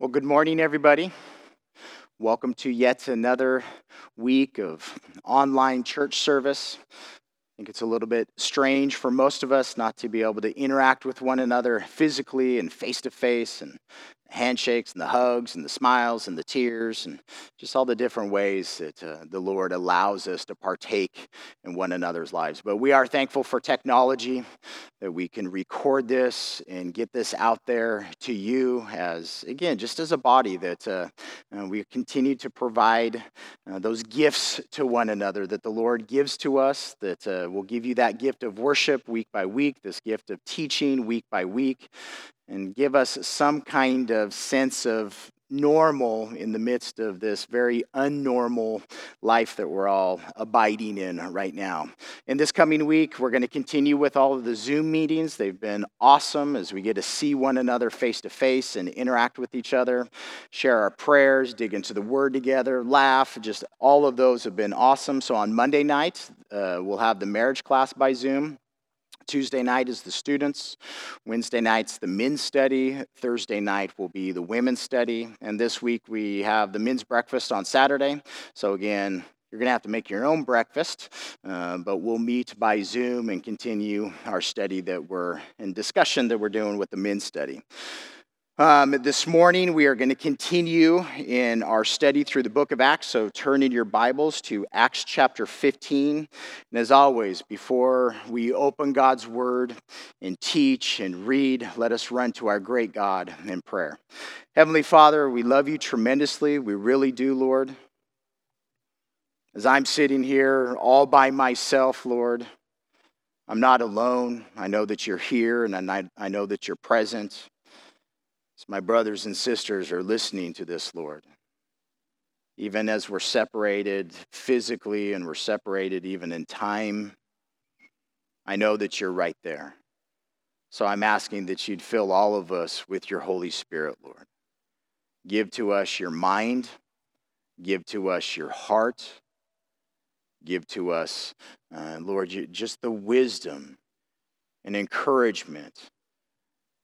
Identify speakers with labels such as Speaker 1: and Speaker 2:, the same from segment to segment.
Speaker 1: Well, good morning, everybody. Welcome to yet another week of online church service. I think it's a little bit strange for most of us not to be able to interact with one another physically and face to face and handshakes and the hugs and the smiles and the tears and just all the different ways that uh, the Lord allows us to partake in one another's lives. But we are thankful for technology that we can record this and get this out there to you as, again, just as a body that uh, we continue to provide uh, those gifts to one another that the Lord gives to us, that uh, will give you that gift of worship week by week, this gift of teaching week by week, and give us some kind of sense of normal in the midst of this very unnormal life that we're all abiding in right now. In this coming week, we're going to continue with all of the Zoom meetings. They've been awesome as we get to see one another face to face and interact with each other, share our prayers, dig into the Word together, laugh. Just all of those have been awesome. So on Monday night, uh, we'll have the marriage class by Zoom. Tuesday night is the students. Wednesday night's the men's study. Thursday night will be the women's study. And this week we have the men's breakfast on Saturday. So, again, you're going to have to make your own breakfast, uh, but we'll meet by Zoom and continue our study that we're in discussion that we're doing with the men's study. Um, this morning, we are going to continue in our study through the book of Acts. So turn in your Bibles to Acts chapter 15. And as always, before we open God's word and teach and read, let us run to our great God in prayer. Heavenly Father, we love you tremendously. We really do, Lord. As I'm sitting here all by myself, Lord, I'm not alone. I know that you're here and I know that you're present. My brothers and sisters are listening to this, Lord, even as we're separated physically and we're separated even in time, I know that you're right there. So I'm asking that you'd fill all of us with your Holy Spirit, Lord. Give to us your mind, give to us your heart, give to us, uh, Lord, just the wisdom and encouragement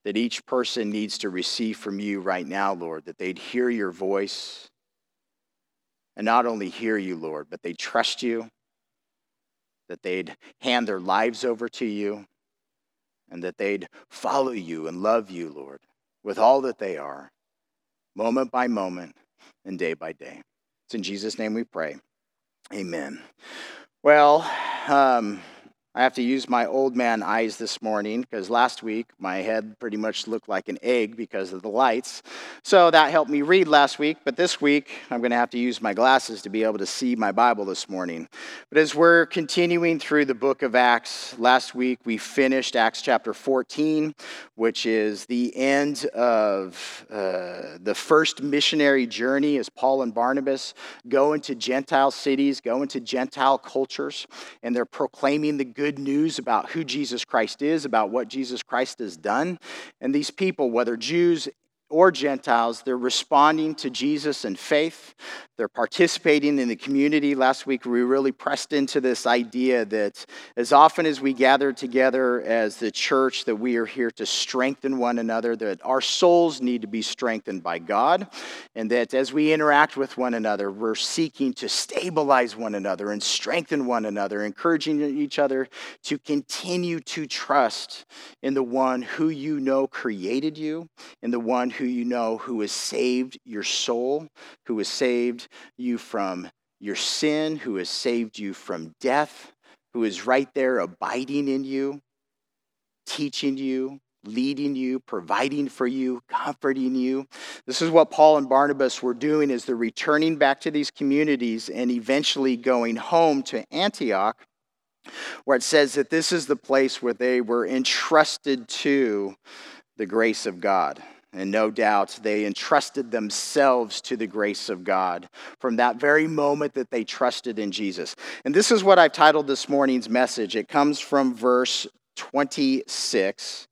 Speaker 1: that each person needs to receive from you right now, Lord, that they'd hear your voice and not only hear you, Lord, but they trust you, that they'd hand their lives over to you, and that they'd follow you and love you, Lord, with all that they are, moment by moment and day by day. It's in Jesus' name we pray. Amen. Well, um, I have to use my old man eyes this morning because last week my head pretty much looked like an egg because of the lights. So that helped me read last week, but this week I'm going to have to use my glasses to be able to see my Bible this morning. But as we're continuing through the book of Acts, last week we finished Acts chapter 14, which is the end of uh, the first missionary journey as Paul and Barnabas go into Gentile cities, go into Gentile cultures, and they're proclaiming the good good news about who Jesus Christ is, about what Jesus Christ has done. And these people, whether Jews or Gentiles, they're responding to Jesus in faith. They're participating in the community. Last week, we really pressed into this idea that as often as we gather together as the church, that we are here to strengthen one another, that our souls need to be strengthened by God, and that as we interact with one another, we're seeking to stabilize one another and strengthen one another, encouraging each other to continue to trust in the one who you know created you, in the one who you know who has saved your soul, who has saved you from your sin, who has saved you from death, who is right there abiding in you, teaching you, leading you, providing for you, comforting you. This is what Paul and Barnabas were doing as they're returning back to these communities and eventually going home to Antioch, where it says that this is the place where they were entrusted to the grace of God. And no doubt they entrusted themselves to the grace of God from that very moment that they trusted in Jesus. And this is what I've titled this morning's message. It comes from verse 26.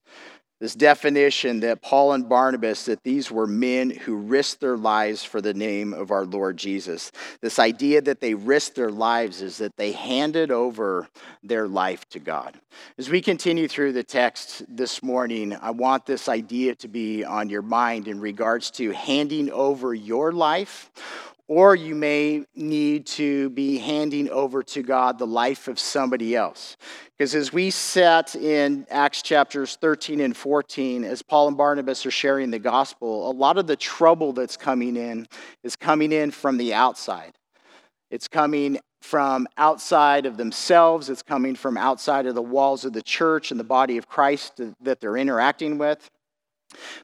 Speaker 1: This definition that Paul and Barnabas that these were men who risked their lives for the name of our Lord Jesus. This idea that they risked their lives is that they handed over their life to God. As we continue through the text this morning, I want this idea to be on your mind in regards to handing over your life or you may need to be handing over to God the life of somebody else. Because as we sat in Acts chapters 13 and 14, as Paul and Barnabas are sharing the gospel, a lot of the trouble that's coming in is coming in from the outside. It's coming from outside of themselves, it's coming from outside of the walls of the church and the body of Christ that they're interacting with.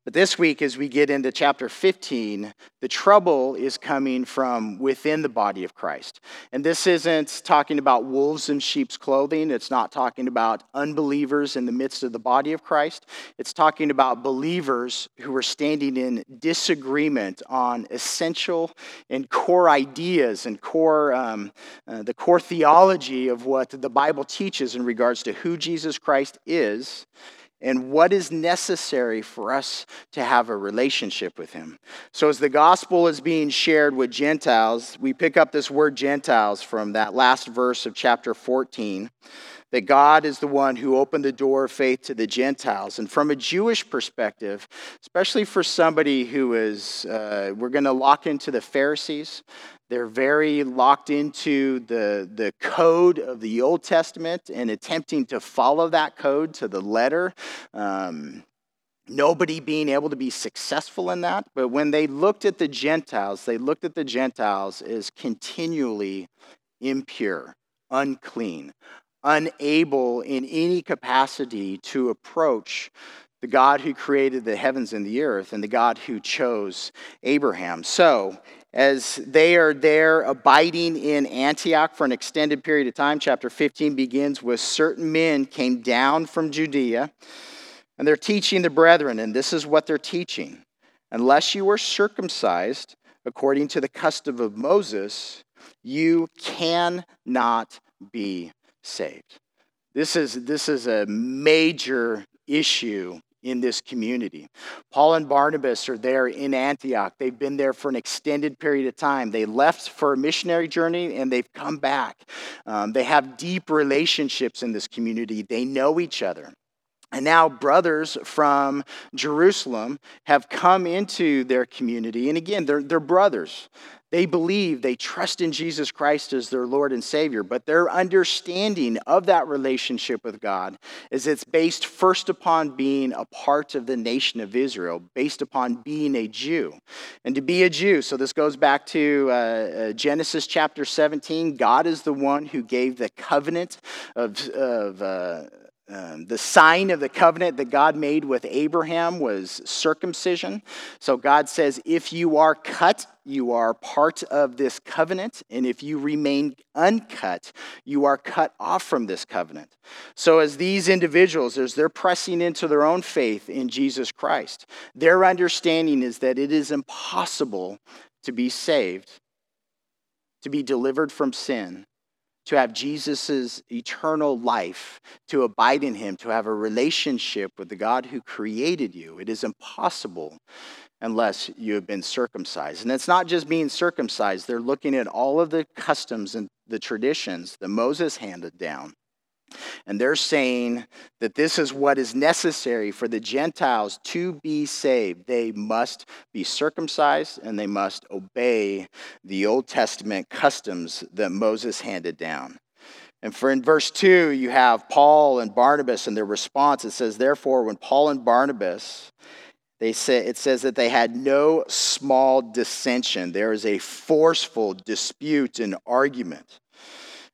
Speaker 1: But this week, as we get into chapter 15, the trouble is coming from within the body of Christ. And this isn't talking about wolves in sheep's clothing. It's not talking about unbelievers in the midst of the body of Christ. It's talking about believers who are standing in disagreement on essential and core ideas and core, um, uh, the core theology of what the Bible teaches in regards to who Jesus Christ is and what is necessary for us to have a relationship with him. So, as the gospel is being shared with Gentiles, we pick up this word Gentiles from that last verse of chapter 14 that God is the one who opened the door of faith to the Gentiles. And from a Jewish perspective, especially for somebody who is, uh, we're going to lock into the Pharisees, they're very locked into the, the code of the Old Testament and attempting to follow that code to the letter. Um, nobody being able to be successful in that. But when they looked at the Gentiles, they looked at the Gentiles as continually impure, unclean, unable in any capacity to approach the God who created the heavens and the earth and the God who chose Abraham. So, as they are there abiding in Antioch for an extended period of time. Chapter 15 begins with certain men came down from Judea and they're teaching the brethren, and this is what they're teaching. Unless you are circumcised according to the custom of Moses, you cannot be saved. This is, this is a major issue in this community. Paul and Barnabas are there in Antioch. They've been there for an extended period of time. They left for a missionary journey and they've come back. Um, they have deep relationships in this community, they know each other. And now, brothers from Jerusalem have come into their community. And again, they're, they're brothers. They believe, they trust in Jesus Christ as their Lord and Savior, but their understanding of that relationship with God is it's based first upon being a part of the nation of Israel, based upon being a Jew. And to be a Jew, so this goes back to uh, uh Genesis chapter 17, God is the one who gave the covenant of, of uh, um, the sign of the covenant that God made with Abraham was circumcision. So God says, if you are cut, you are part of this covenant. And if you remain uncut, you are cut off from this covenant. So, as these individuals, as they're pressing into their own faith in Jesus Christ, their understanding is that it is impossible to be saved, to be delivered from sin to have Jesus' eternal life, to abide in him, to have a relationship with the God who created you. It is impossible unless you have been circumcised. And it's not just being circumcised, they're looking at all of the customs and the traditions that Moses handed down and they're saying that this is what is necessary for the Gentiles to be saved. They must be circumcised and they must obey the Old Testament customs that Moses handed down. And for in verse 2, you have Paul and Barnabas and their response. It says, Therefore, when Paul and Barnabas, they say, it says that they had no small dissension. There is a forceful dispute and argument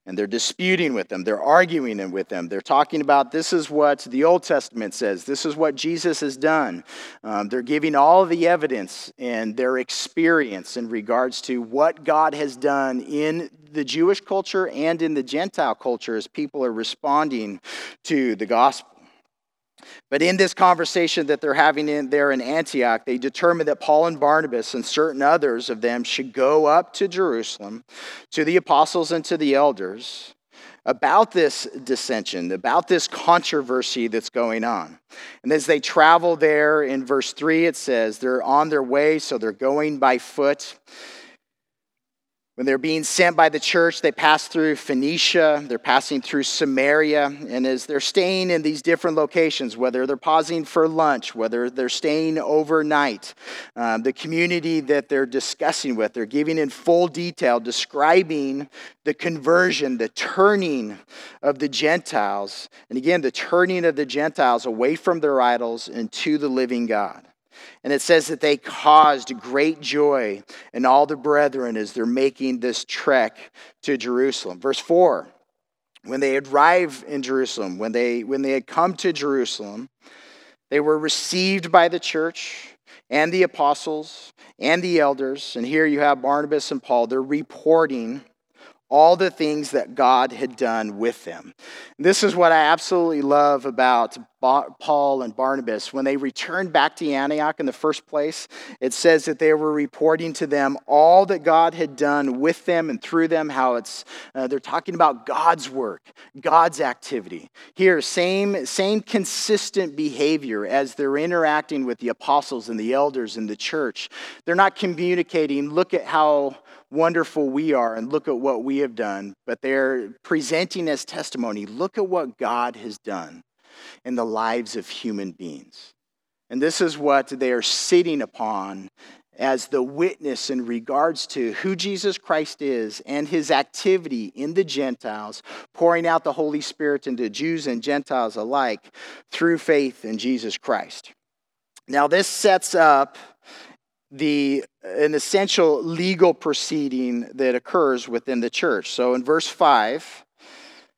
Speaker 1: and they're disputing with them. They're arguing with them. They're talking about this is what the Old Testament says. This is what Jesus has done. Um, they're giving all the evidence and their experience in regards to what God has done in the Jewish culture and in the Gentile culture as people are responding to the gospel. But in this conversation that they're having in there in Antioch, they determined that Paul and Barnabas and certain others of them should go up to Jerusalem to the apostles and to the elders about this dissension, about this controversy that's going on. And as they travel there in verse 3, it says they're on their way, so they're going by foot. When they're being sent by the church, they pass through Phoenicia, they're passing through Samaria, and as they're staying in these different locations, whether they're pausing for lunch, whether they're staying overnight, um, the community that they're discussing with, they're giving in full detail, describing the conversion, the turning of the Gentiles, and again, the turning of the Gentiles away from their idols and to the living God. And it says that they caused great joy in all the brethren as they're making this trek to Jerusalem. Verse 4 When they arrived in Jerusalem, when they, when they had come to Jerusalem, they were received by the church and the apostles and the elders. And here you have Barnabas and Paul. They're reporting all the things that God had done with them. This is what I absolutely love about Paul and Barnabas. When they returned back to Antioch in the first place, it says that they were reporting to them all that God had done with them and through them, how it's, uh, they're talking about God's work, God's activity. Here, same, same consistent behavior as they're interacting with the apostles and the elders in the church. They're not communicating, look at how wonderful we are and look at what we have done, but they're presenting as testimony look at what God has done in the lives of human beings. And this is what they are sitting upon as the witness in regards to who Jesus Christ is and his activity in the Gentiles, pouring out the Holy Spirit into Jews and Gentiles alike through faith in Jesus Christ. Now, this sets up the an essential legal proceeding that occurs within the church. So in verse 5,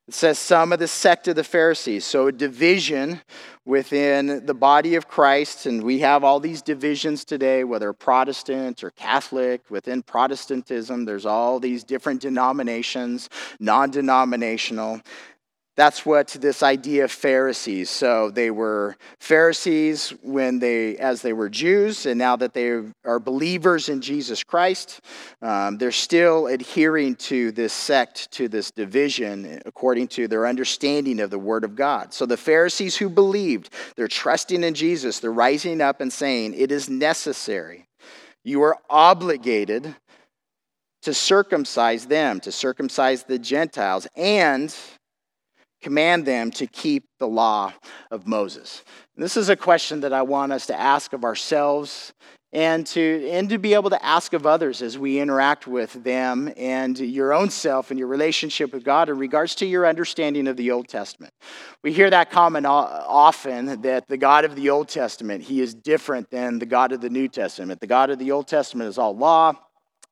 Speaker 1: it says some of the sect of the Pharisees. So a division within the body of Christ, and we have all these divisions today, whether Protestant or Catholic. Within Protestantism, there's all these different denominations, non denominational. That's what this idea of Pharisees. So they were Pharisees when they, as they were Jews, and now that they are believers in Jesus Christ, um, they're still adhering to this sect, to this division, according to their understanding of the Word of God. So the Pharisees who believed, they're trusting in Jesus, they're rising up and saying, It is necessary. You are obligated to circumcise them, to circumcise the Gentiles, and command them to keep the law of Moses. And this is a question that I want us to ask of ourselves and to, and to be able to ask of others as we interact with them and your own self and your relationship with God in regards to your understanding of the Old Testament. We hear that comment often that the God of the Old Testament, he is different than the God of the New Testament. The God of the Old Testament is all law,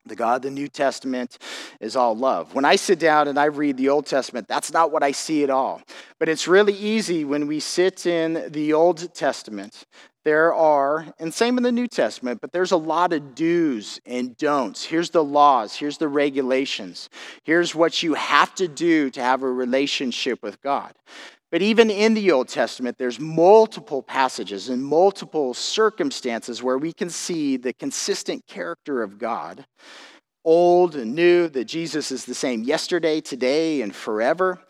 Speaker 1: the God of the New Testament is all love. When I sit down and I read the Old Testament, that's not what I see at all. But it's really easy when we sit in the Old Testament. There are, and same in the New Testament, but there's a lot of do's and don'ts. Here's the laws, here's the regulations, here's what you have to do to have a relationship with God. But even in the Old Testament, there's multiple passages and multiple circumstances where we can see the consistent character of God, old and new, that Jesus is the same yesterday, today, and forever,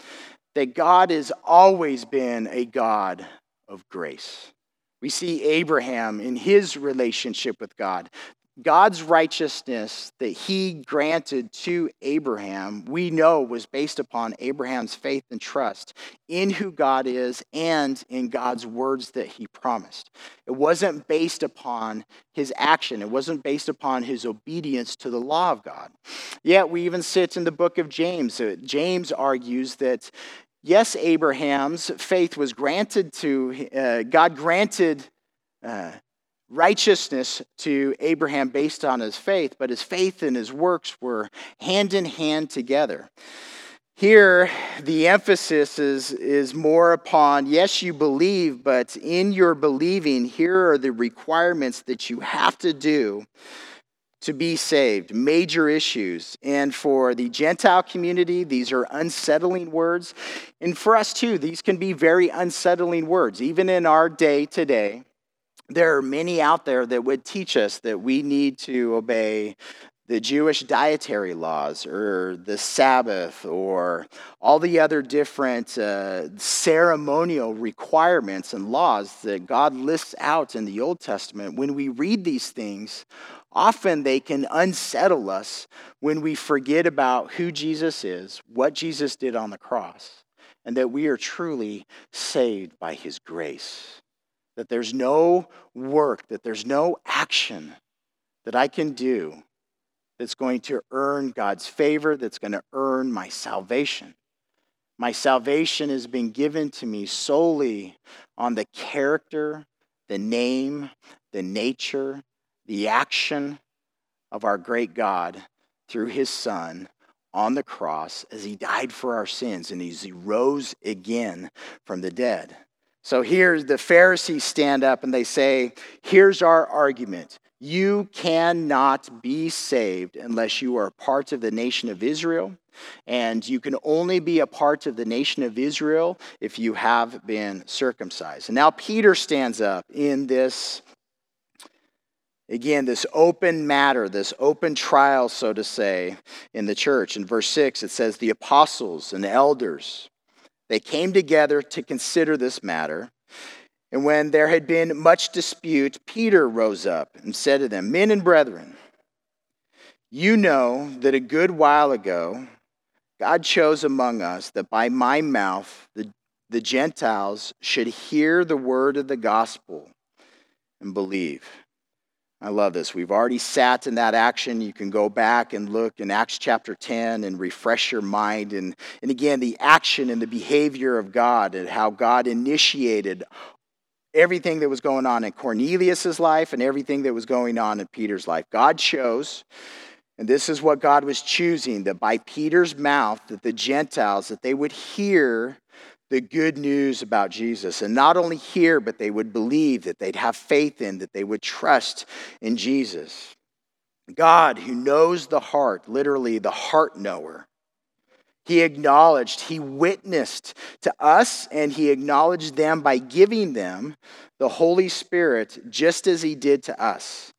Speaker 1: that God has always been a God of grace. We see Abraham in his relationship with God, God's righteousness that he granted to Abraham, we know was based upon Abraham's faith and trust in who God is and in God's words that he promised. It wasn't based upon his action, it wasn't based upon his obedience to the law of God. Yet we even sit in the book of James. James argues that yes, Abraham's faith was granted to, uh, God granted. Uh, righteousness to Abraham based on his faith, but his faith and his works were hand in hand together. Here, the emphasis is, is more upon yes, you believe, but in your believing, here are the requirements that you have to do to be saved, major issues. And for the Gentile community, these are unsettling words. And for us too, these can be very unsettling words. Even in our day today, there are many out there that would teach us that we need to obey the Jewish dietary laws or the Sabbath or all the other different uh, ceremonial requirements and laws that God lists out in the Old Testament, when we read these things, often they can unsettle us when we forget about who Jesus is, what Jesus did on the cross, and that we are truly saved by his grace. That there's no work, that there's no action that I can do that's going to earn God's favor, that's going to earn my salvation. My salvation has been given to me solely on the character, the name, the nature, the action of our great God through his Son on the cross as he died for our sins and he rose again from the dead. So here the Pharisees stand up and they say, Here's our argument. You cannot be saved unless you are part of the nation of Israel. And you can only be a part of the nation of Israel if you have been circumcised. And now Peter stands up in this, again, this open matter, this open trial, so to say, in the church. In verse 6, it says, The apostles and the elders, they came together to consider this matter. And when there had been much dispute, Peter rose up and said to them, Men and brethren, you know that a good while ago God chose among us that by my mouth the, the Gentiles should hear the word of the gospel and believe. I love this. We've already sat in that action. You can go back and look in Acts chapter 10 and refresh your mind. And, and again, the action and the behavior of God and how God initiated everything that was going on in Cornelius's life and everything that was going on in Peter's life. God chose, and this is what God was choosing, that by Peter's mouth, that the Gentiles, that they would hear the good news about Jesus. And not only hear, but they would believe, that they'd have faith in, that they would trust in Jesus. God, who knows the heart, literally the heart knower, he acknowledged, he witnessed to us, and he acknowledged them by giving them the Holy Spirit just as he did to us.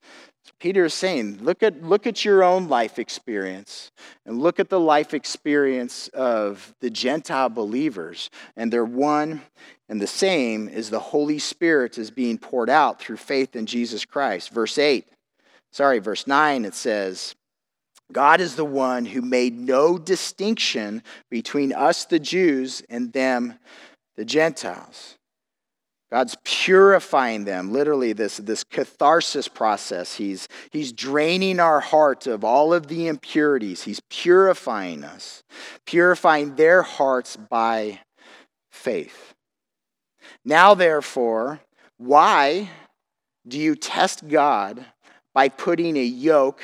Speaker 1: Peter is saying, look at, look at your own life experience and look at the life experience of the Gentile believers, and they're one and the same as the Holy Spirit is being poured out through faith in Jesus Christ. Verse 8, sorry, verse 9, it says, God is the one who made no distinction between us, the Jews, and them, the Gentiles. God's purifying them, literally, this, this catharsis process. He's, he's draining our heart of all of the impurities. He's purifying us, purifying their hearts by faith. Now, therefore, why do you test God by putting a yoke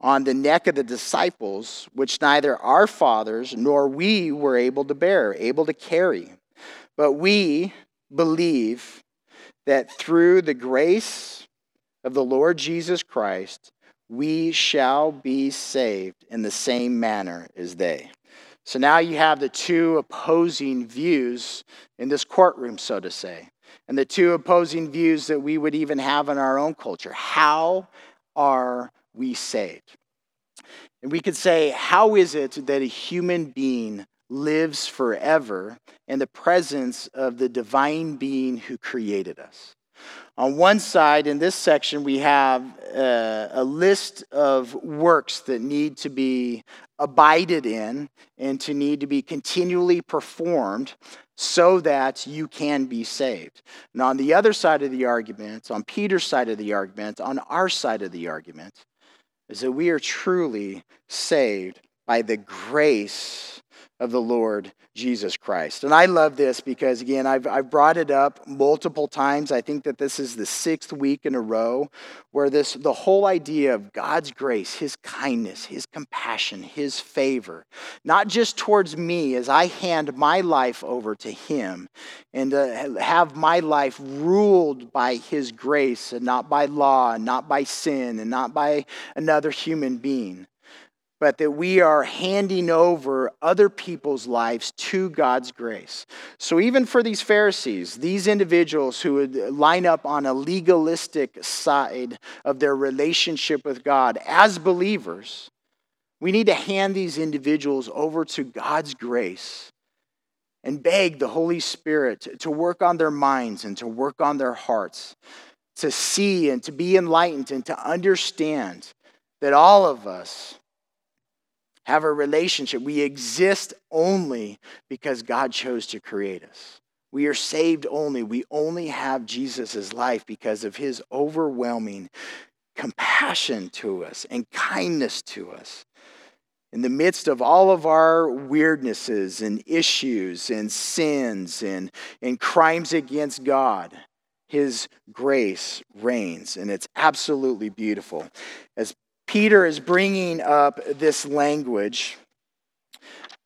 Speaker 1: on the neck of the disciples, which neither our fathers nor we were able to bear, able to carry. But we believe that through the grace of the Lord Jesus Christ, we shall be saved in the same manner as they. So now you have the two opposing views in this courtroom, so to say, and the two opposing views that we would even have in our own culture. How are we saved. And we could say, how is it that a human being lives forever in the presence of the divine being who created us? On one side, in this section, we have a, a, list of works that need to be abided in and to need to be continually performed so that you can be saved. And on the other side of the argument, on Peter's side of the argument, on our side of the argument, is that we are truly saved by the grace of the Lord Jesus Christ. And I love this because, again, I've, I've brought it up multiple times. I think that this is the sixth week in a row where this, the whole idea of God's grace, His kindness, His compassion, His favor, not just towards me as I hand my life over to Him and to have my life ruled by His grace and not by law and not by sin and not by another human being but that we are handing over other people's lives to God's grace. So, even for these Pharisees, these individuals who would line up on a legalistic side of their relationship with God as believers, we need to hand these individuals over to God's grace and beg the Holy Spirit to work on their minds and to work on their hearts, to see and to be enlightened and to understand that all of us have a relationship. We exist only because God chose to create us. We are saved only. We only have Jesus' life because of his overwhelming compassion to us and kindness to us in the midst of all of our weirdnesses and issues and sins and, and crimes against God, His grace reigns, and it's absolutely beautiful. As Peter is bringing up this language,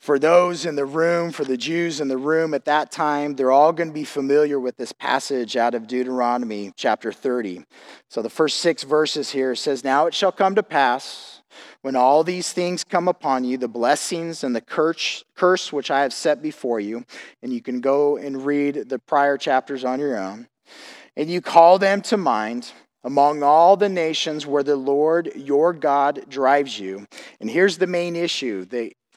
Speaker 1: for those in the room, for the Jews in the room at that time, they're all going to be familiar with this passage out of Deuteronomy chapter 30. So the first six verses here says, Now it shall come to pass when all these things come upon you, the blessings and the curse, curse which I have set before you, and you can go and read the prior chapters on your own, and you call them to mind among all the nations where the Lord your God drives you. And here's the main issue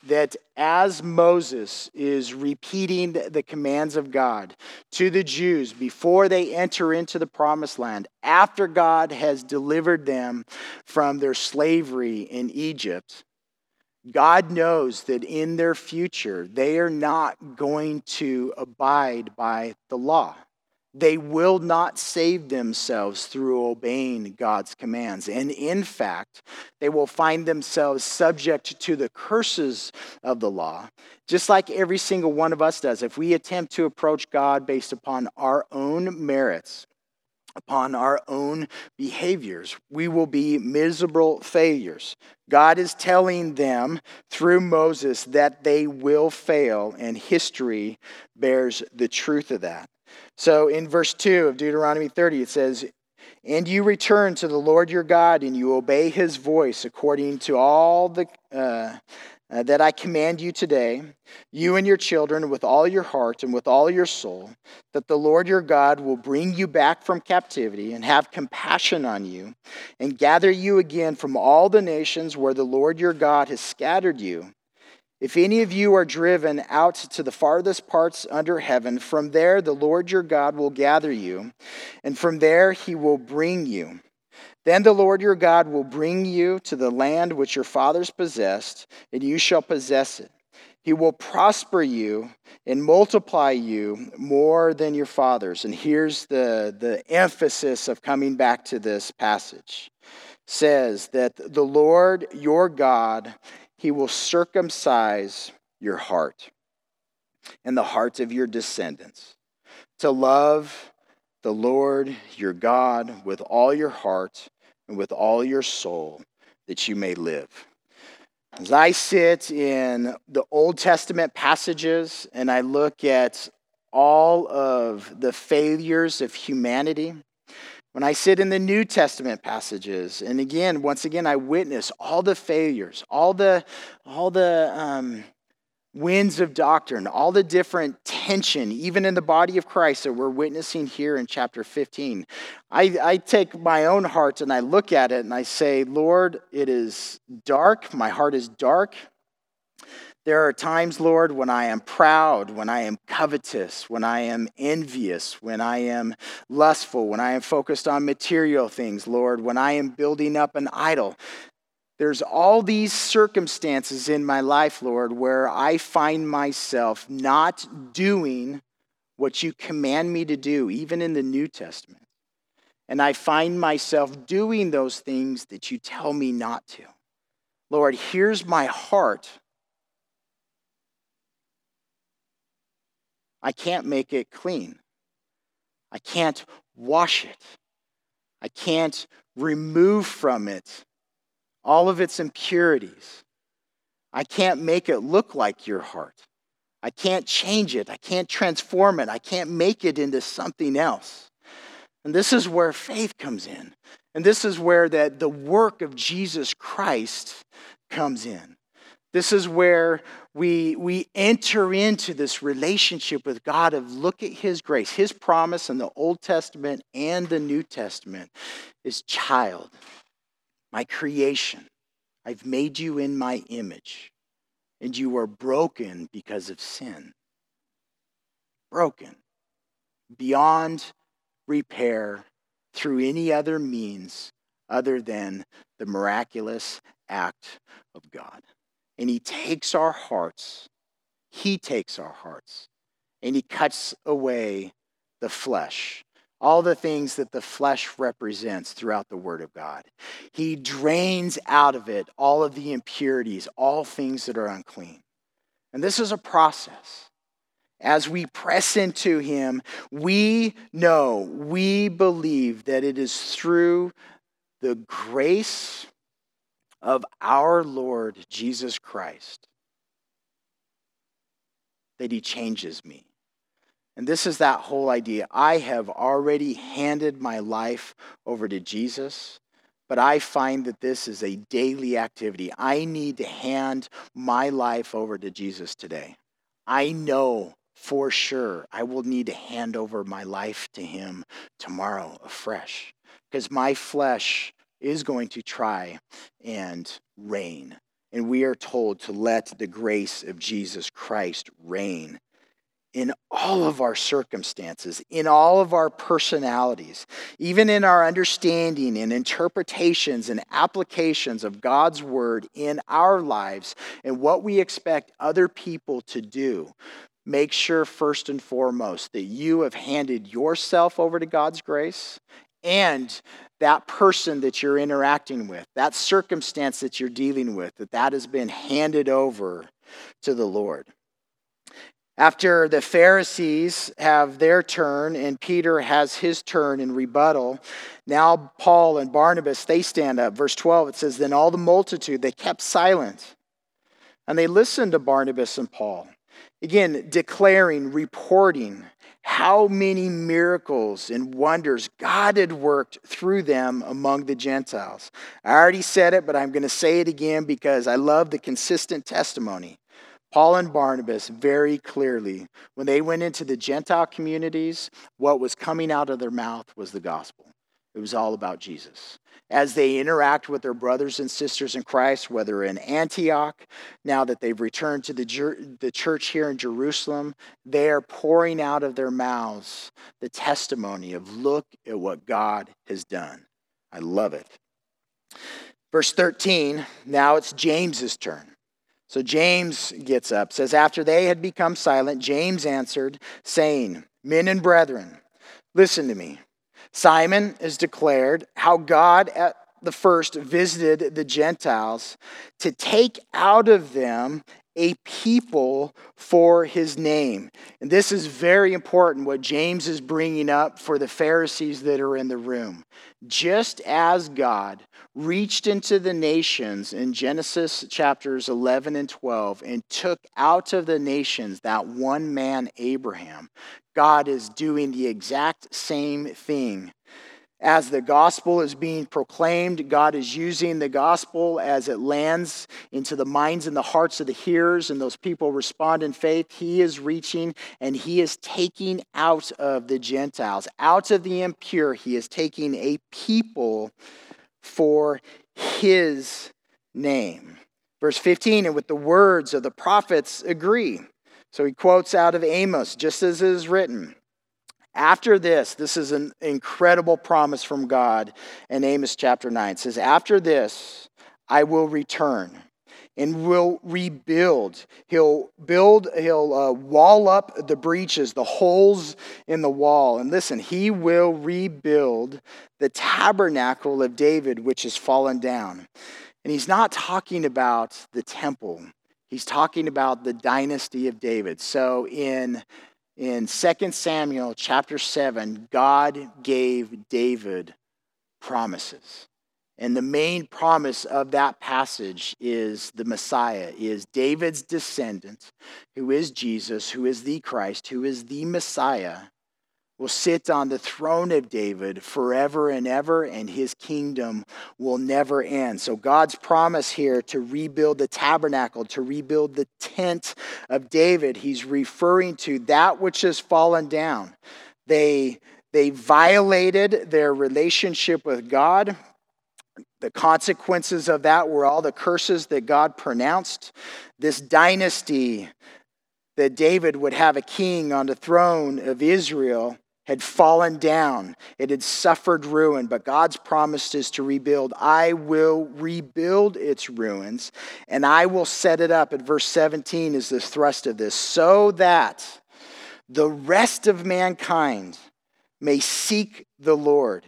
Speaker 1: that as Moses is repeating the commands of God to the Jews before they enter into the promised land, after God has delivered them from their slavery in Egypt, God knows that in their future they are not going to abide by the law. They will not save themselves through obeying God's commands. And in fact, they will find themselves subject to the curses of the law, just like every single one of us does. If we attempt to approach God based upon our own merits, upon our own behaviors, we will be miserable failures. God is telling them through Moses that they will fail, and history bears the truth of that. So in verse 2 of Deuteronomy 30, it says, And you return to the Lord your God, and you obey his voice according to all the. Uh, uh, that I command you today, you and your children, with all your heart and with all your soul, that the Lord your God will bring you back from captivity and have compassion on you, and gather you again from all the nations where the Lord your God has scattered you if any of you are driven out to the farthest parts under heaven, from there the Lord your God will gather you, and from there he will bring you. Then the Lord your God will bring you to the land which your fathers possessed, and you shall possess it. He will prosper you and multiply you more than your fathers. And here's the, the emphasis of coming back to this passage. Says that the Lord your God he will circumcise your heart and the hearts of your descendants to love the Lord your God with all your heart and with all your soul that you may live. As I sit in the Old Testament passages and I look at all of the failures of humanity, when I sit in the New Testament passages, and again, once again, I witness all the failures, all the, all the um, winds of doctrine, all the different tension, even in the body of Christ that we're witnessing here in chapter 15. I, I take my own heart and I look at it and I say, Lord, it is dark. My heart is dark. There are times, Lord, when I am proud, when I am covetous, when I am envious, when I am lustful, when I am focused on material things, Lord, when I am building up an idol. There's all these circumstances in my life, Lord, where I find myself not doing what you command me to do, even in the New Testament. And I find myself doing those things that you tell me not to. Lord, here's my heart. I can't make it clean. I can't wash it. I can't remove from it all of its impurities. I can't make it look like your heart. I can't change it. I can't transform it. I can't make it into something else. And this is where faith comes in. And this is where the, the work of Jesus Christ comes in. This is where we, we enter into this relationship with God of look at His grace, His promise in the Old Testament and the New Testament is child, my creation. I've made you in my image, and you are broken because of sin. Broken beyond repair through any other means other than the miraculous act of God. And He takes our hearts, He takes our hearts, and He cuts away the flesh, all the things that the flesh represents throughout the Word of God. He drains out of it all of the impurities, all things that are unclean. And this is a process. As we press into Him, we know, we believe that it is through the grace of our Lord Jesus Christ that He changes me. And this is that whole idea. I have already handed my life over to Jesus, but I find that this is a daily activity. I need to hand my life over to Jesus today. I know for sure I will need to hand over my life to Him tomorrow afresh because my flesh is going to try and reign. And we are told to let the grace of Jesus Christ reign in all of our circumstances, in all of our personalities, even in our understanding and interpretations and applications of God's word in our lives and what we expect other people to do make sure first and foremost that you have handed yourself over to God's grace and that person that you're interacting with, that circumstance that you're dealing with, that that has been handed over to the Lord. After the Pharisees have their turn and Peter has his turn in rebuttal, now Paul and Barnabas they stand up. Verse 12 it says then all the multitude they kept silent and they listened to Barnabas and Paul. Again, declaring, reporting how many miracles and wonders God had worked through them among the Gentiles. I already said it, but I'm going to say it again because I love the consistent testimony. Paul and Barnabas very clearly, when they went into the Gentile communities, what was coming out of their mouth was the gospel. It was all about Jesus. As they interact with their brothers and sisters in Christ, whether in Antioch, now that they've returned to the, the church here in Jerusalem, they are pouring out of their mouths the testimony of look at what God has done. I love it. Verse 13, now it's James's turn. So James gets up, says, After they had become silent, James answered, saying, Men and brethren, listen to me. Simon has declared how God at the first visited the Gentiles to take out of them a people for his name. And this is very important what James is bringing up for the Pharisees that are in the room. Just as God reached into the nations in Genesis chapters 11 and 12 and took out of the nations that one man, Abraham, God is doing the exact same thing as the gospel is being proclaimed, God is using the gospel as it lands into the minds and the hearts of the hearers, and those people respond in faith. He is reaching and he is taking out of the Gentiles, out of the impure. He is taking a people for his name. Verse 15, and with the words of the prophets agree. So he quotes out of Amos, just as it is written. After this, this is an incredible promise from God in Amos chapter 9. It says, After this, I will return and will rebuild. He'll build, he'll uh, wall up the breaches, the holes in the wall. And listen, he will rebuild the tabernacle of David, which has fallen down. And he's not talking about the temple, he's talking about the dynasty of David. So in in 2 Samuel chapter 7, God gave David promises. And the main promise of that passage is the Messiah, is David's descendant, who is Jesus, who is the Christ, who is the Messiah, will sit on the throne of David forever and ever, and his kingdom will never end. So, God's promise here to rebuild the tabernacle, to rebuild the tent of David, he's referring to that which has fallen down. They, they violated their relationship with God. The consequences of that were all the curses that God pronounced. This dynasty that David would have a king on the throne of Israel had fallen down. It had suffered ruin, but God's promise is to rebuild. I will rebuild its ruins, and I will set it up. At verse 17 is the thrust of this so that the rest of mankind may seek the Lord,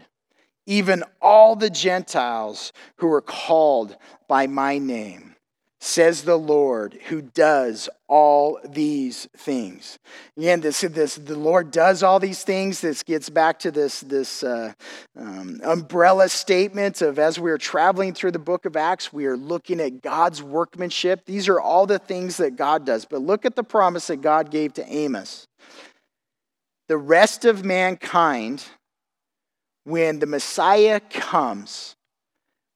Speaker 1: even all the Gentiles who are called by my name says the Lord, who does all these things. Again, this, this, the Lord does all these things. This gets back to this, this uh, um, umbrella statement of as we're traveling through the book of Acts, we are looking at God's workmanship. These are all the things that God does. But look at the promise that God gave to Amos. The rest of mankind, when the Messiah comes,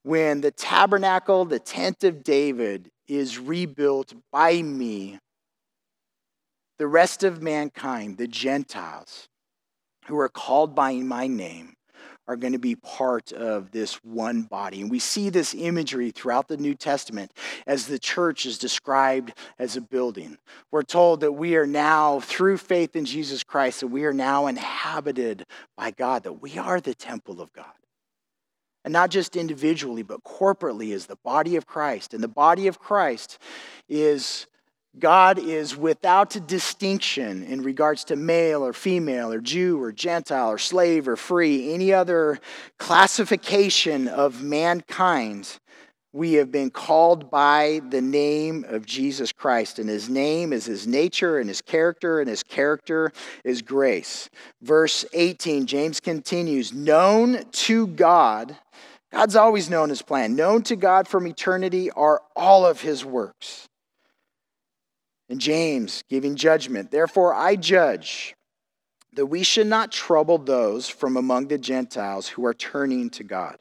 Speaker 1: when the tabernacle, the tent of David, is rebuilt by me. The rest of mankind, the Gentiles, who are called by my name, are going to be part of this one body. And we see this imagery throughout the New Testament as the church is described as a building. We're told that we are now, through faith in Jesus Christ, that we are now inhabited by God, that we are the temple of God and not just individually, but corporately as the body of Christ. And the body of Christ is God is without distinction in regards to male or female or Jew or Gentile or slave or free, any other classification of mankind. We have been called by the name of Jesus Christ, and his name is his nature and his character, and his character is grace. Verse 18, James continues Known to God God's always known his plan. Known to God from eternity are all of his works. And James giving judgment. Therefore, I judge that we should not trouble those from among the Gentiles who are turning to God,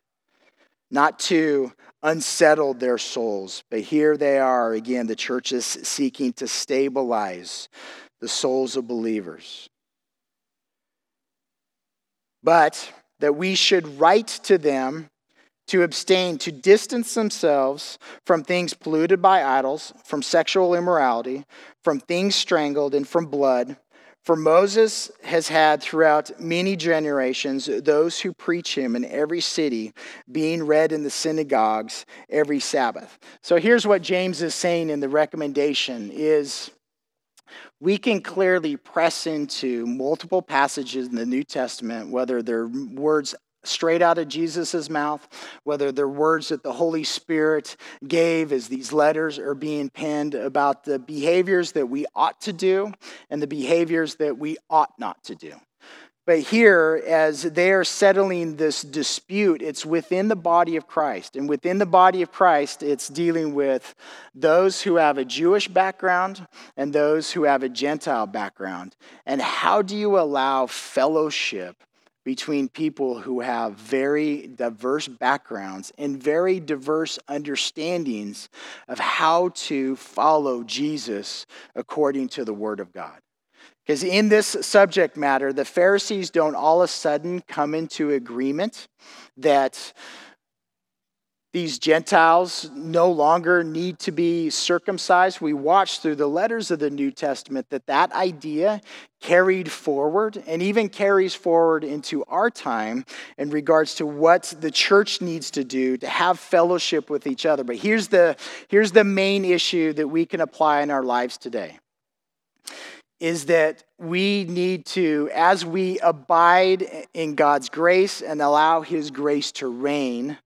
Speaker 1: not to unsettle their souls. But here they are again, the church is seeking to stabilize the souls of believers. But that we should write to them to abstain, to distance themselves from things polluted by idols, from sexual immorality, from things strangled, and from blood. For Moses has had throughout many generations those who preach him in every city, being read in the synagogues every Sabbath. So here's what James is saying in the recommendation is we can clearly press into multiple passages in the New Testament, whether they're words straight out of Jesus' mouth, whether they're words that the Holy Spirit gave as these letters are being penned about the behaviors that we ought to do and the behaviors that we ought not to do. But here, as they are settling this dispute, it's within the body of Christ. And within the body of Christ, it's dealing with those who have a Jewish background and those who have a Gentile background. And how do you allow fellowship between people who have very diverse backgrounds and very diverse understandings of how to follow Jesus according to the Word of God. Because in this subject matter, the Pharisees don't all of a sudden come into agreement that these Gentiles no longer need to be circumcised. We watch through the letters of the New Testament that that idea carried forward and even carries forward into our time in regards to what the church needs to do to have fellowship with each other. But here's the, here's the main issue that we can apply in our lives today is that we need to, as we abide in God's grace and allow His grace to reign,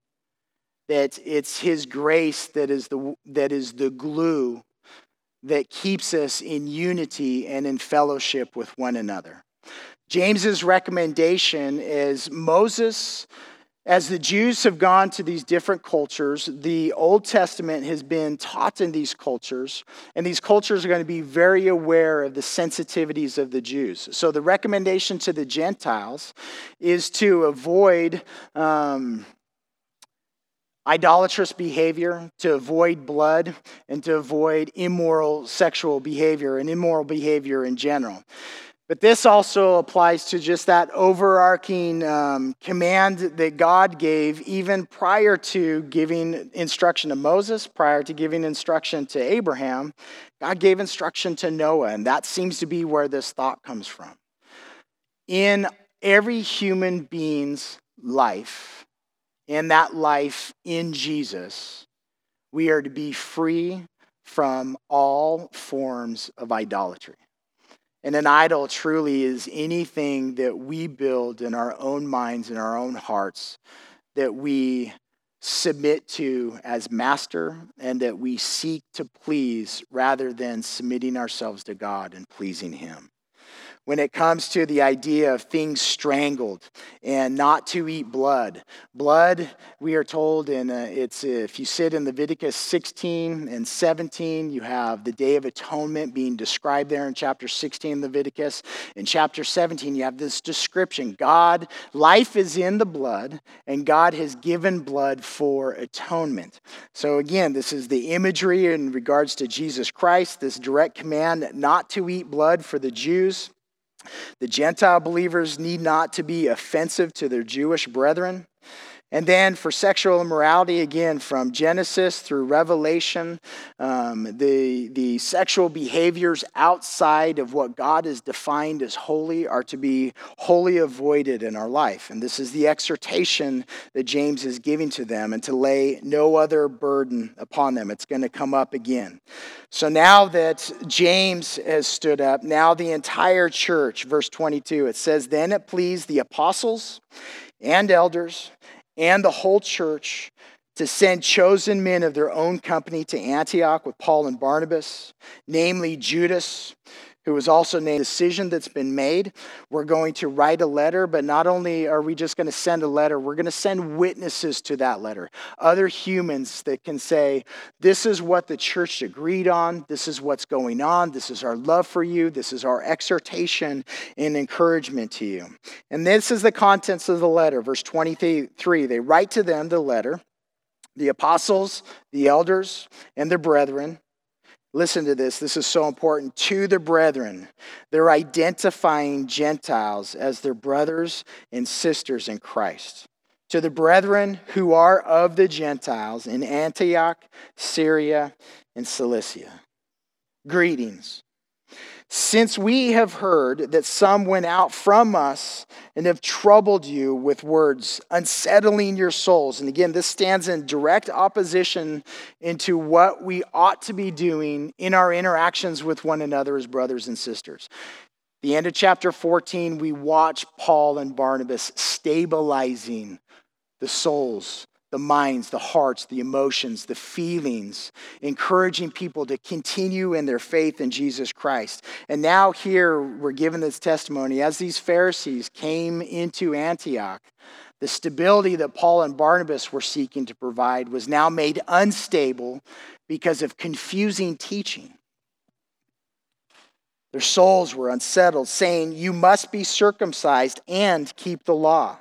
Speaker 1: that it's His grace that is the, that is the glue that keeps us in unity and in fellowship with one another. James's recommendation is Moses as the Jews have gone to these different cultures, the Old Testament has been taught in these cultures, and these cultures are going to be very aware of the sensitivities of the Jews. So, the recommendation to the Gentiles is to avoid um, idolatrous behavior, to avoid blood, and to avoid immoral sexual behavior and immoral behavior in general. But this also applies to just that overarching um, command that God gave even prior to giving instruction to Moses, prior to giving instruction to Abraham. God gave instruction to Noah, and that seems to be where this thought comes from. In every human being's life, in that life in Jesus, we are to be free from all forms of idolatry. And an idol truly is anything that we build in our own minds and our own hearts that we submit to as master and that we seek to please rather than submitting ourselves to God and pleasing Him when it comes to the idea of things strangled and not to eat blood. Blood, we are told in uh, it's if you sit in Leviticus 16 and 17, you have the Day of Atonement being described there in chapter 16 Leviticus. In chapter 17, you have this description: God, life is in the blood, and God has given blood for atonement. So again, this is the imagery in regards to Jesus Christ. This direct command not to eat blood for the Jews. The Gentile believers need not to be offensive to their Jewish brethren. And then for sexual immorality, again, from Genesis through Revelation, um, the, the sexual behaviors outside of what God has defined as holy are to be wholly avoided in our life. And this is the exhortation that James is giving to them and to lay no other burden upon them. It's going to come up again. So now that James has stood up, now the entire church, verse 22, it says, Then it pleased the apostles and elders and the whole church to send chosen men of their own company to Antioch with Paul and Barnabas, namely Judas, who was also named decision that's been made. We're going to write a letter, but not only are we just going to send a letter, we're going to send witnesses to that letter. Other humans that can say, This is what the church agreed on. This is what's going on. This is our love for you. This is our exhortation and encouragement to you. And this is the contents of the letter. Verse 23 they write to them the letter, the apostles, the elders, and their brethren Listen to this. This is so important. To the brethren, they're identifying Gentiles as their brothers and sisters in Christ. To the brethren who are of the Gentiles in Antioch, Syria, and Cilicia. Greetings. Since we have heard that some went out from us and have troubled you with words, unsettling your souls. And again, this stands in direct opposition into what we ought to be doing in our interactions with one another as brothers and sisters. The end of chapter 14, we watch Paul and Barnabas stabilizing the souls the minds, the hearts, the emotions, the feelings, encouraging people to continue in their faith in Jesus Christ. And now, here we're given this testimony as these Pharisees came into Antioch. The stability that Paul and Barnabas were seeking to provide was now made unstable because of confusing teaching. Their souls were unsettled, saying, You must be circumcised and keep the law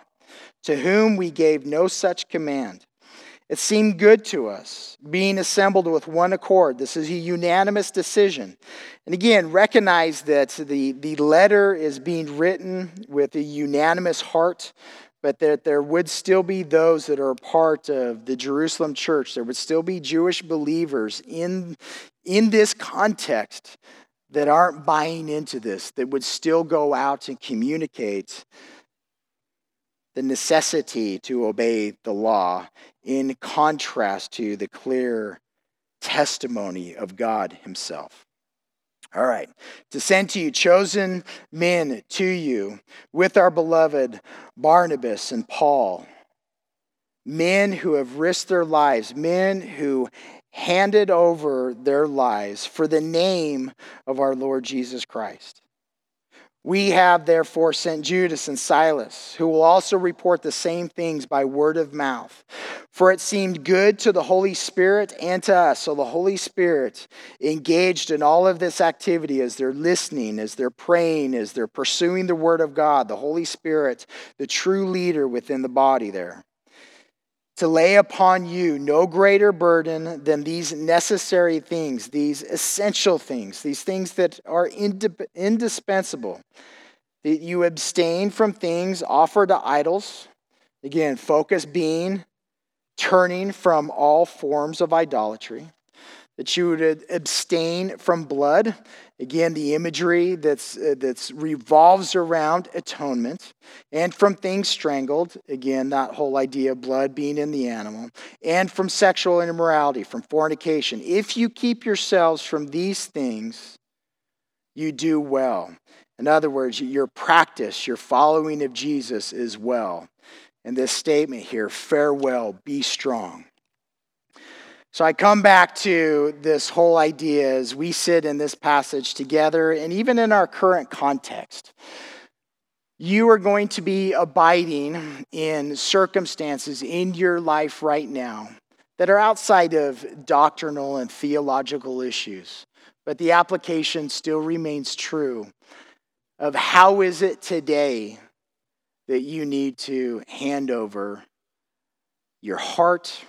Speaker 1: to whom we gave no such command. It seemed good to us, being assembled with one accord. This is a unanimous decision. And again, recognize that the, the letter is being written with a unanimous heart, but that there would still be those that are a part of the Jerusalem church. There would still be Jewish believers in, in this context that aren't buying into this, that would still go out and communicate the necessity to obey the law in contrast to the clear testimony of God Himself. All right, to send to you chosen men to you with our beloved Barnabas and Paul, men who have risked their lives, men who handed over their lives for the name of our Lord Jesus Christ. We have therefore sent Judas and Silas, who will also report the same things by word of mouth. For it seemed good to the Holy Spirit and to us. So the Holy Spirit engaged in all of this activity as they're listening, as they're praying, as they're pursuing the word of God. The Holy Spirit, the true leader within the body there to lay upon you no greater burden than these necessary things, these essential things, these things that are indispensable. That you abstain from things offered to idols. Again, focus being turning from all forms of idolatry that you would abstain from blood. Again, the imagery that's, uh, that's revolves around atonement, and from things strangled. Again, that whole idea of blood being in the animal, and from sexual immorality, from fornication. If you keep yourselves from these things, you do well. In other words, your practice, your following of Jesus is well. And this statement here farewell, be strong. So I come back to this whole idea as we sit in this passage together, and even in our current context. You are going to be abiding in circumstances in your life right now that are outside of doctrinal and theological issues, but the application still remains true of how is it today that you need to hand over your heart,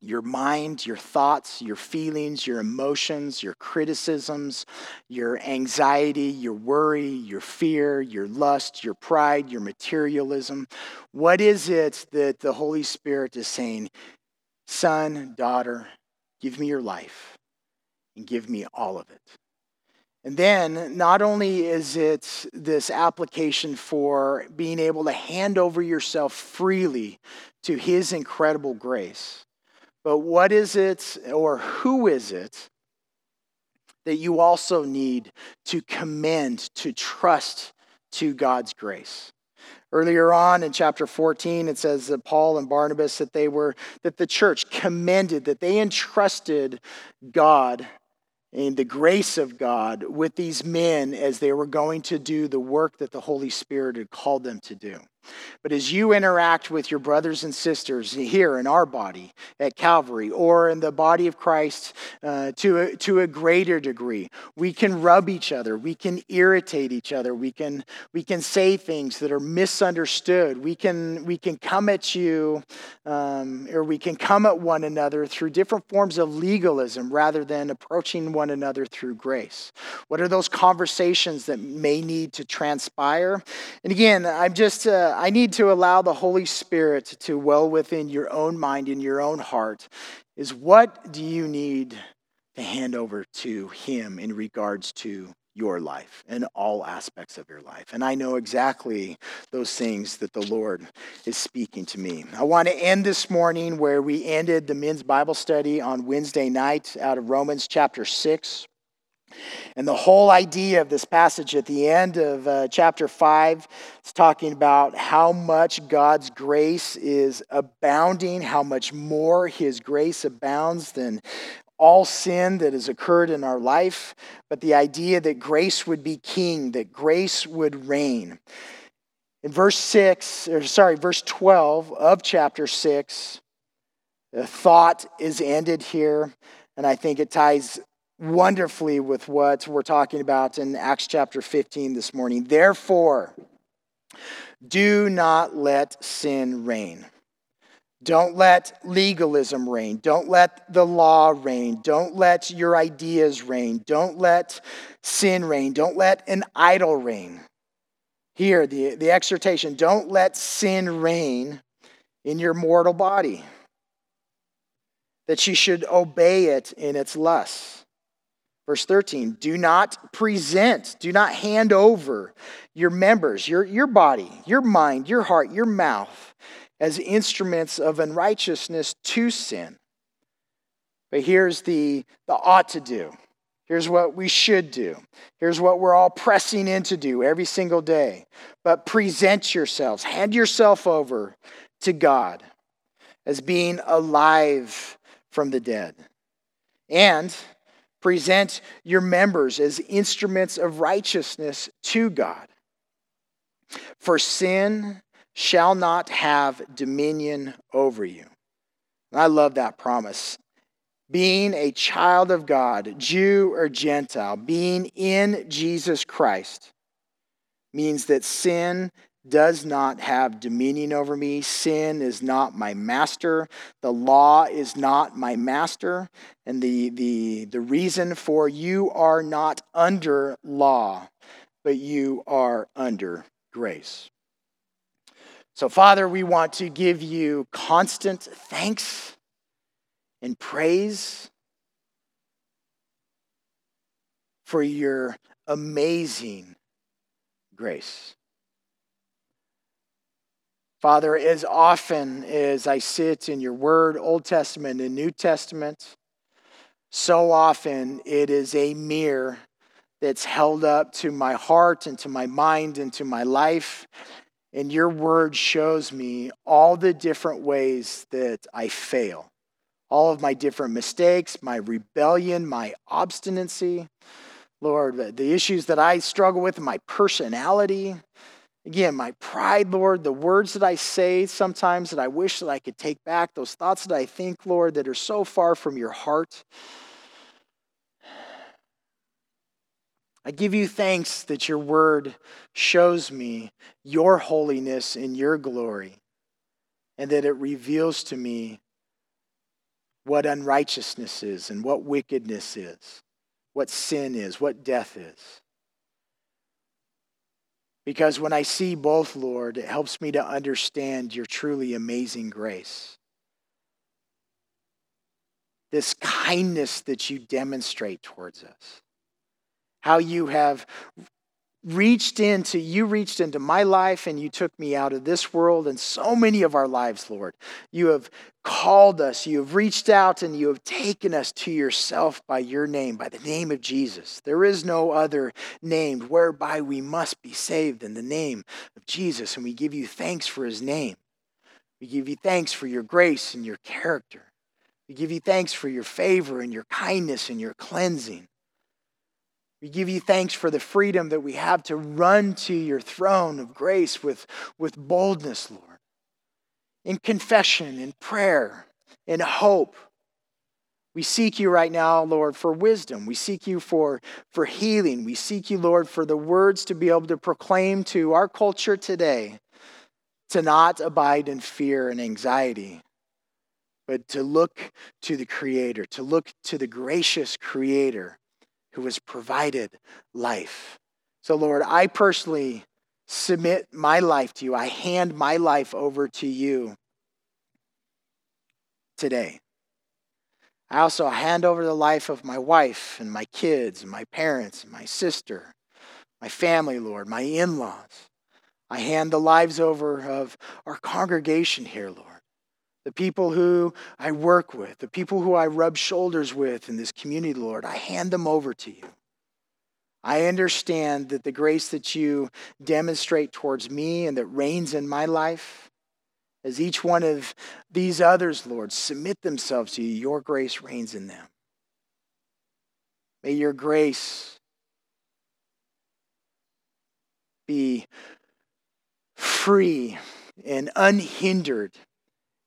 Speaker 1: your mind, your thoughts, your feelings, your emotions, your criticisms, your anxiety, your worry, your fear, your lust, your pride, your materialism. What is it that the Holy Spirit is saying? Son, daughter, give me your life and give me all of it. And then, not only is it this application for being able to hand over yourself freely to His incredible grace, but what is it or who is it that you also need to commend, to trust to God's grace? Earlier on in chapter 14, it says that Paul and Barnabas, that they were, that the church commended, that they entrusted God and the grace of God with these men as they were going to do the work that the Holy Spirit had called them to do. But as you interact with your brothers and sisters here in our body at Calvary or in the body of Christ uh, to, a, to a greater degree, we can rub each other. We can irritate each other. We can, we can say things that are misunderstood. We can, we can come at you um, or we can come at one another through different forms of legalism rather than approaching one another through grace. What are those conversations that may need to transpire? And again, I'm just. Uh, I need to allow the Holy Spirit to well within your own mind and your own heart is what do you need to hand over to Him in regards to your life and all aspects of your life. And I know exactly those things that the Lord is speaking to me. I want to end this morning where we ended the men's Bible study on Wednesday night out of Romans chapter 6. And the whole idea of this passage at the end of uh, chapter 5 is talking about how much God's grace is abounding, how much more His grace abounds than all sin that has occurred in our life, but the idea that grace would be king, that grace would reign. In verse 6, or sorry, verse 12 of chapter 6, the thought is ended here, and I think it ties wonderfully with what we're talking about in Acts chapter 15 this morning. Therefore, do not let sin reign. Don't let legalism reign. Don't let the law reign. Don't let your ideas reign. Don't let sin reign. Don't let an idol reign. Here, the, the exhortation don't let sin reign in your mortal body, that you should obey it in its lusts. Verse 13, do not present, do not hand over your members, your, your body, your mind, your heart, your mouth as instruments of unrighteousness to sin. But here's the, the ought to do. Here's what we should do. Here's what we're all pressing in to do every single day. But present yourselves, hand yourself over to God as being alive from the dead. And Present your members as instruments of righteousness to God. For sin shall not have dominion over you. And I love that promise. Being a child of God, Jew or Gentile, being in Jesus Christ means that sin does not have dominion over me. Sin is not my master. The law is not my master. And the, the, the reason for you are not under law, but you are under grace. So, Father, we want to give you constant thanks and praise for your amazing grace. Father, as often as I sit in your word, Old Testament and New Testament, so often it is a mirror that's held up to my heart and to my mind and to my life. And your word shows me all the different ways that I fail, all of my different mistakes, my rebellion, my obstinacy. Lord, the issues that I struggle with, my personality, Again, my pride, Lord, the words that I say sometimes that I wish that I could take back, those thoughts that I think, Lord, that are so far from your heart. I give you thanks that your word shows me your holiness and your glory, and that it reveals to me what unrighteousness is and what wickedness is, what sin is, what death is. Because when I see both, Lord, it helps me to understand your truly amazing grace. This kindness that you demonstrate towards us. How you have reached into, you reached into my life and you took me out of this world and so many of our lives, Lord. You have called us, you have reached out and you have taken us to yourself by your name, by the name of Jesus. There is no other name whereby we must be saved than the name of Jesus. And we give you thanks for his name. We give you thanks for your grace and your character. We give you thanks for your favor and your kindness and your cleansing. We give you thanks for the freedom that we have to run to your throne of grace with, with boldness, Lord. In confession, in prayer, in hope. We seek you right now, Lord, for wisdom. We seek you for, for healing. We seek you, Lord, for the words to be able to proclaim to our culture today to not abide in fear and anxiety, but to look to the Creator, to look to the gracious Creator who has provided life. So, Lord, I personally submit my life to you. I hand my life over to you today. I also hand over the life of my wife and my kids and my parents and my sister, my family, Lord, my in laws. I hand the lives over of our congregation here, Lord the people who I work with, the people who I rub shoulders with in this community, Lord, I hand them over to you. I understand that the grace that you demonstrate towards me and that reigns in my life, as each one of these others, Lord, submit themselves to you, your grace reigns in them. May your grace be free and unhindered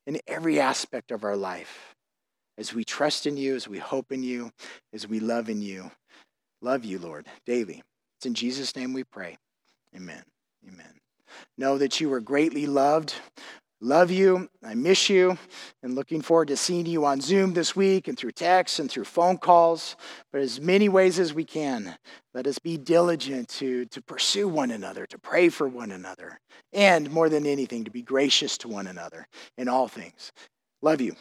Speaker 1: in every aspect of our life as we trust in you, as we hope in you, as we love in you. Love you, Lord, daily. It's in Jesus' name we pray. Amen. Amen. Know that you are greatly loved. Love you. I miss you. And looking forward to seeing you on Zoom this week and through text and through phone calls. But as many ways as we can, let us be diligent to, to pursue one another, to pray for one another, and more than anything, to be gracious to one another in all things. Love you.